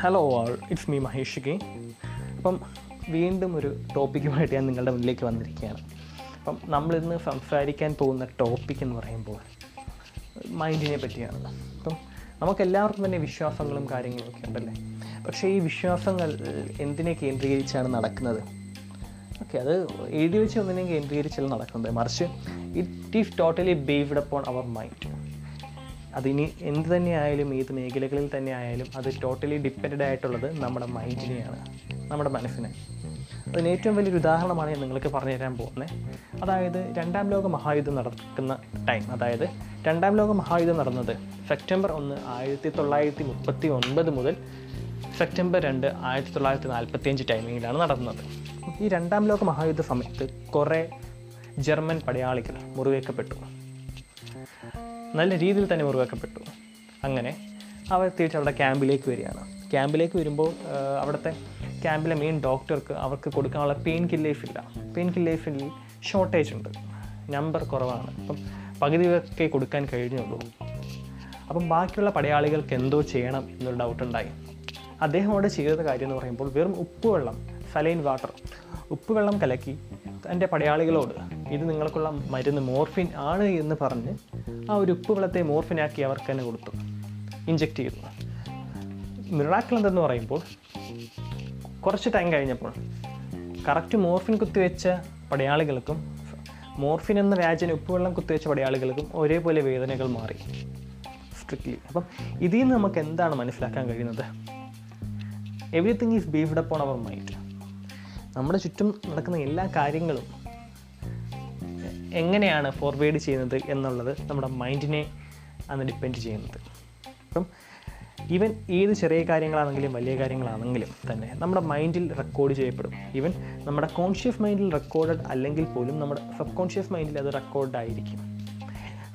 Hello all it's me Mahesh K അപ്പം വീണ്ടും ഒരു ടോപ്പിക്കുമായിട്ട് ഞാൻ നിങ്ങളുടെ മുന്നിലേക്ക് വന്നിരിക്കുകയാണ്. അപ്പം നമ്മളിന്ന് സംസാരിക്കാൻ പോകുന്ന ടോപ്പിക് എന്ന് പറയുമ്പോൾ മൈൻഡിനെ പറ്റിയാണ്. അപ്പം നമുക്കെല്ലാവർക്കും തന്നെ വിശ്വാസങ്ങളും കാര്യങ്ങളൊക്കെ ഉണ്ടല്ലേ? പക്ഷേ ഈ വിശ്വാസങ്ങൾ എന്തിനെ കേന്ദ്രീകരിച്ചാണ് നടക്കുന്നത്? ഓക്കെ അത് എഴുതി വെച്ച് ഒന്നിനെയും കേന്ദ്രീകരിച്ചല്ല നടക്കുന്നത്. മറിച്ച് it is totally based upon our mind അതിനി എന്ത് തന്നെ ആയാലും ഏത് മേഖലകളിൽ തന്നെ ആയാലും അത് ടോട്ടലി ഡിപ്പെൻഡ് ആയിട്ടുള്ളത് നമ്മുടെ മൈൻഡിനെയാണ് നമ്മുടെ മനസ്സിനെ. അതിന് ഏറ്റവും വലിയൊരു ഉദാഹരണമാണ് ഞാൻ നിങ്ങൾക്ക് പറഞ്ഞു തരാൻ പോകുന്നത്. അതായത് രണ്ടാം ലോക മഹായുദ്ധം നടക്കുന്ന ടൈം അതായത് രണ്ടാം ലോക മഹായുദ്ധം നടന്നത് സെപ്റ്റംബർ ഒന്ന് ആയിരത്തി തൊള്ളായിരത്തി മുപ്പത്തി ഒൻപത് മുതൽ സെപ്റ്റംബർ രണ്ട് ആയിരത്തി തൊള്ളായിരത്തി നാൽപ്പത്തി അഞ്ച് ടൈമിങ്ങിലാണ് നടന്നത്. ഈ രണ്ടാം ലോക മഹായുദ്ധ സമയത്ത് കുറേ ജർമ്മൻ പടയാളികൾ മുറിവേക്കപ്പെട്ടു നല്ല രീതിയിൽ തന്നെ മുറിവാക്കപ്പെട്ടു. അങ്ങനെ അവർ തിരിച്ച് അവിടെ ക്യാമ്പിലേക്ക് വരികയാണ്. ക്യാമ്പിലേക്ക് വരുമ്പോൾ അവിടുത്തെ ക്യാമ്പിലെ മെയിൻ ഡോക്ടർക്ക് അവർക്ക് കൊടുക്കാനുള്ള പെയിൻ കില്ലേഫ് ഇല്ല. പെയിൻ കില്ലേഫിൽ ഷോർട്ടേജ് ഉണ്ട്. നമ്പർ കുറവാണ്. അപ്പം പകുതി ഒക്കെ കൊടുക്കാൻ കഴിഞ്ഞുള്ളൂ. അപ്പം ബാക്കിയുള്ള പടയാളികൾക്ക് എന്തോ ചെയ്യണം എന്നൊരു ഡൗട്ട് ഉണ്ടായി. അദ്ദേഹം അവിടെ ചെയ്ത കാര്യം എന്ന് പറയുമ്പോൾ വെറും ഉപ്പുവെള്ളം സലൈൻ വാട്ടർ ഉപ്പുവെള്ളം കലക്കി തന്റെ പടയാളികളോട് ഇത് നിങ്ങൾക്കുള്ള മരുന്ന് മോർഫിൻ ആണ് എന്ന് പറഞ്ഞ് ആ ഒരു ഉപ്പ് ഉപ്പുവെള്ളത്തെ മോർഫിനാക്കി അവർക്ക് തന്നെ കൊടുത്തു. ഇഞ്ചെക്റ്റ് ചെയ്തു. മിറാക്കിൾ എന്തെന്ന് പറയുമ്പോൾ കുറച്ച് ടൈം കഴിഞ്ഞപ്പോൾ കറക്റ്റ് മോർഫിൻ കുത്തിവെച്ച പടയാളികൾക്കും മോർഫിൻ എന്ന രാജ്യന് ഉപ്പുവെള്ളം കുത്തിവെച്ച പടയാളികൾക്കും ഒരേപോലെ വേദനകൾ മാറി. സ്ട്രിക്ട്ലി അപ്പം ഇതിൽ നിന്ന് നമുക്ക് എന്താണ് മനസ്സിലാക്കാൻ കഴിയുന്നത്? Everything is based upon our mind നമ്മുടെ ചുറ്റും നടക്കുന്ന എല്ലാ കാര്യങ്ങളും എങ്ങനെയാണ് ഫോർവേഡ് ചെയ്യുന്നത് എന്നുള്ളത് നമ്മുടെ മൈൻഡിനെ ആണ് ഡിപ്പെൻഡ് ചെയ്യുന്നത്. അപ്പം ഈവൻ ഏത് ചെറിയ കാര്യങ്ങളാണെങ്കിലും വലിയ കാര്യങ്ങളാണെങ്കിലും തന്നെ നമ്മുടെ മൈൻഡിൽ റെക്കോർഡ് ചെയ്യപ്പെടും. ഈവൻ നമ്മുടെ കോൺഷ്യസ് മൈൻഡിൽ റെക്കോർഡഡ് അല്ലെങ്കിൽ പോലും നമ്മുടെ സബ് കോൺഷ്യസ് മൈൻഡിൽ അത് റെക്കോർഡ് ആയിരിക്കും.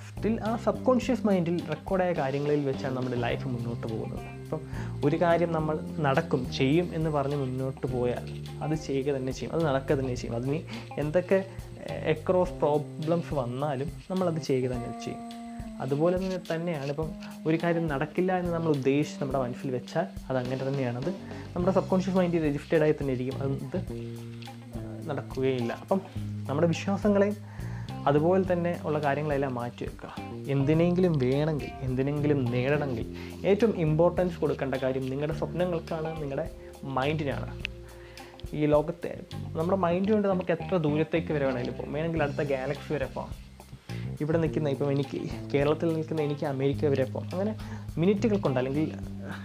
സ്റ്റിൽ ആ സബ് കോൺഷ്യസ് മൈൻഡിൽ റെക്കോർഡായ കാര്യങ്ങളിൽ വെച്ചാണ് നമ്മുടെ ലൈഫ് മുന്നോട്ട് പോകുന്നത്. അപ്പം ഒരു കാര്യം നമ്മൾ നടക്കും ചെയ്യും എന്ന് പറഞ്ഞ് മുന്നോട്ട് പോയാൽ അത് ചെയ്യുക തന്നെ ചെയ്യും അത് നടക്കുക തന്നെ ചെയ്യും. അതിന് എന്തൊക്കെ എക്രോസ് പ്രോബ്ലംസ് വന്നാലും നമ്മളത് ചെയ്യുക തന്നെ ചെയ്യും. അതുപോലെ തന്നെ തന്നെയാണ് ഇപ്പം ഒരു കാര്യം നടക്കില്ല എന്ന് നമ്മൾ ഉദ്ദേശിച്ച് നമ്മുടെ മനസ്സിൽ വെച്ചാൽ അത് അങ്ങനെ തന്നെയാണത് നമ്മുടെ സബ് കോൺഷ്യസ് മൈൻഡിൽ രജിസ്റ്റേഡ് ആയി തന്നെ ഇരിക്കും. അത് നടക്കുകയില്ല. അപ്പം നമ്മുടെ വിശ്വാസങ്ങളെയും അതുപോലെ തന്നെ ഉള്ള കാര്യങ്ങളെല്ലാം മാറ്റി വെക്കുക. എന്തിനെങ്കിലും വേണമെങ്കിൽ എന്തിനെങ്കിലും നേടണമെങ്കിൽ ഏറ്റവും ഇമ്പോർട്ടൻസ് കൊടുക്കേണ്ട കാര്യം നിങ്ങളുടെ സ്വപ്നങ്ങൾക്കാണ് നിങ്ങളുടെ മൈൻഡിനാണ് ഈ ലോകത്തെ നമ്മുടെ മൈൻഡ് കൊണ്ട് നമുക്ക് എത്ര ദൂരത്തേക്ക് വരെ വേണമെങ്കിലും പോകും. വേണമെങ്കിൽ അടുത്ത ഗാലക്സി വരെ പോകാം. ഇവിടെ നിൽക്കുന്ന ഇപ്പം എനിക്ക് കേരളത്തിൽ നിൽക്കുന്ന എനിക്ക് അമേരിക്ക വരെ പോകാം. അങ്ങനെ മിനിറ്റുകൾ കൊണ്ട് അല്ലെങ്കിൽ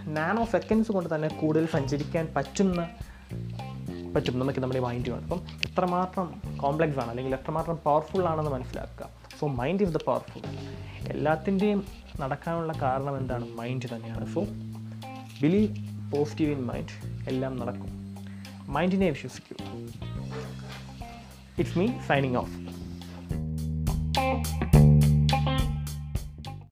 നാനോ സെക്കൻഡ്സ് കൊണ്ട് തന്നെ കൂടുതൽ സഞ്ചരിക്കാൻ പറ്റുന്ന പറ്റും നമുക്ക് നമ്മുടെ മൈൻഡ് കൊണ്ട്. അപ്പം എത്രമാത്രം കോംപ്ലക്സ് ആണ് അല്ലെങ്കിൽ എത്രമാത്രം പവർഫുൾ ആണെന്ന് മനസ്സിലാക്കുക. So mind is the powerful എല്ലാത്തിന്റെയും നടക്കാനുള്ള കാരണം എന്താണ്? മൈൻഡ് തന്നെയാണ്. So believe positive in mind എല്ലാം നടക്കും. മൈൻഡിനെ വിശ്വസിക്കൂ ഇറ്റ്സ് മീ സൈനിങ് ഓഫ്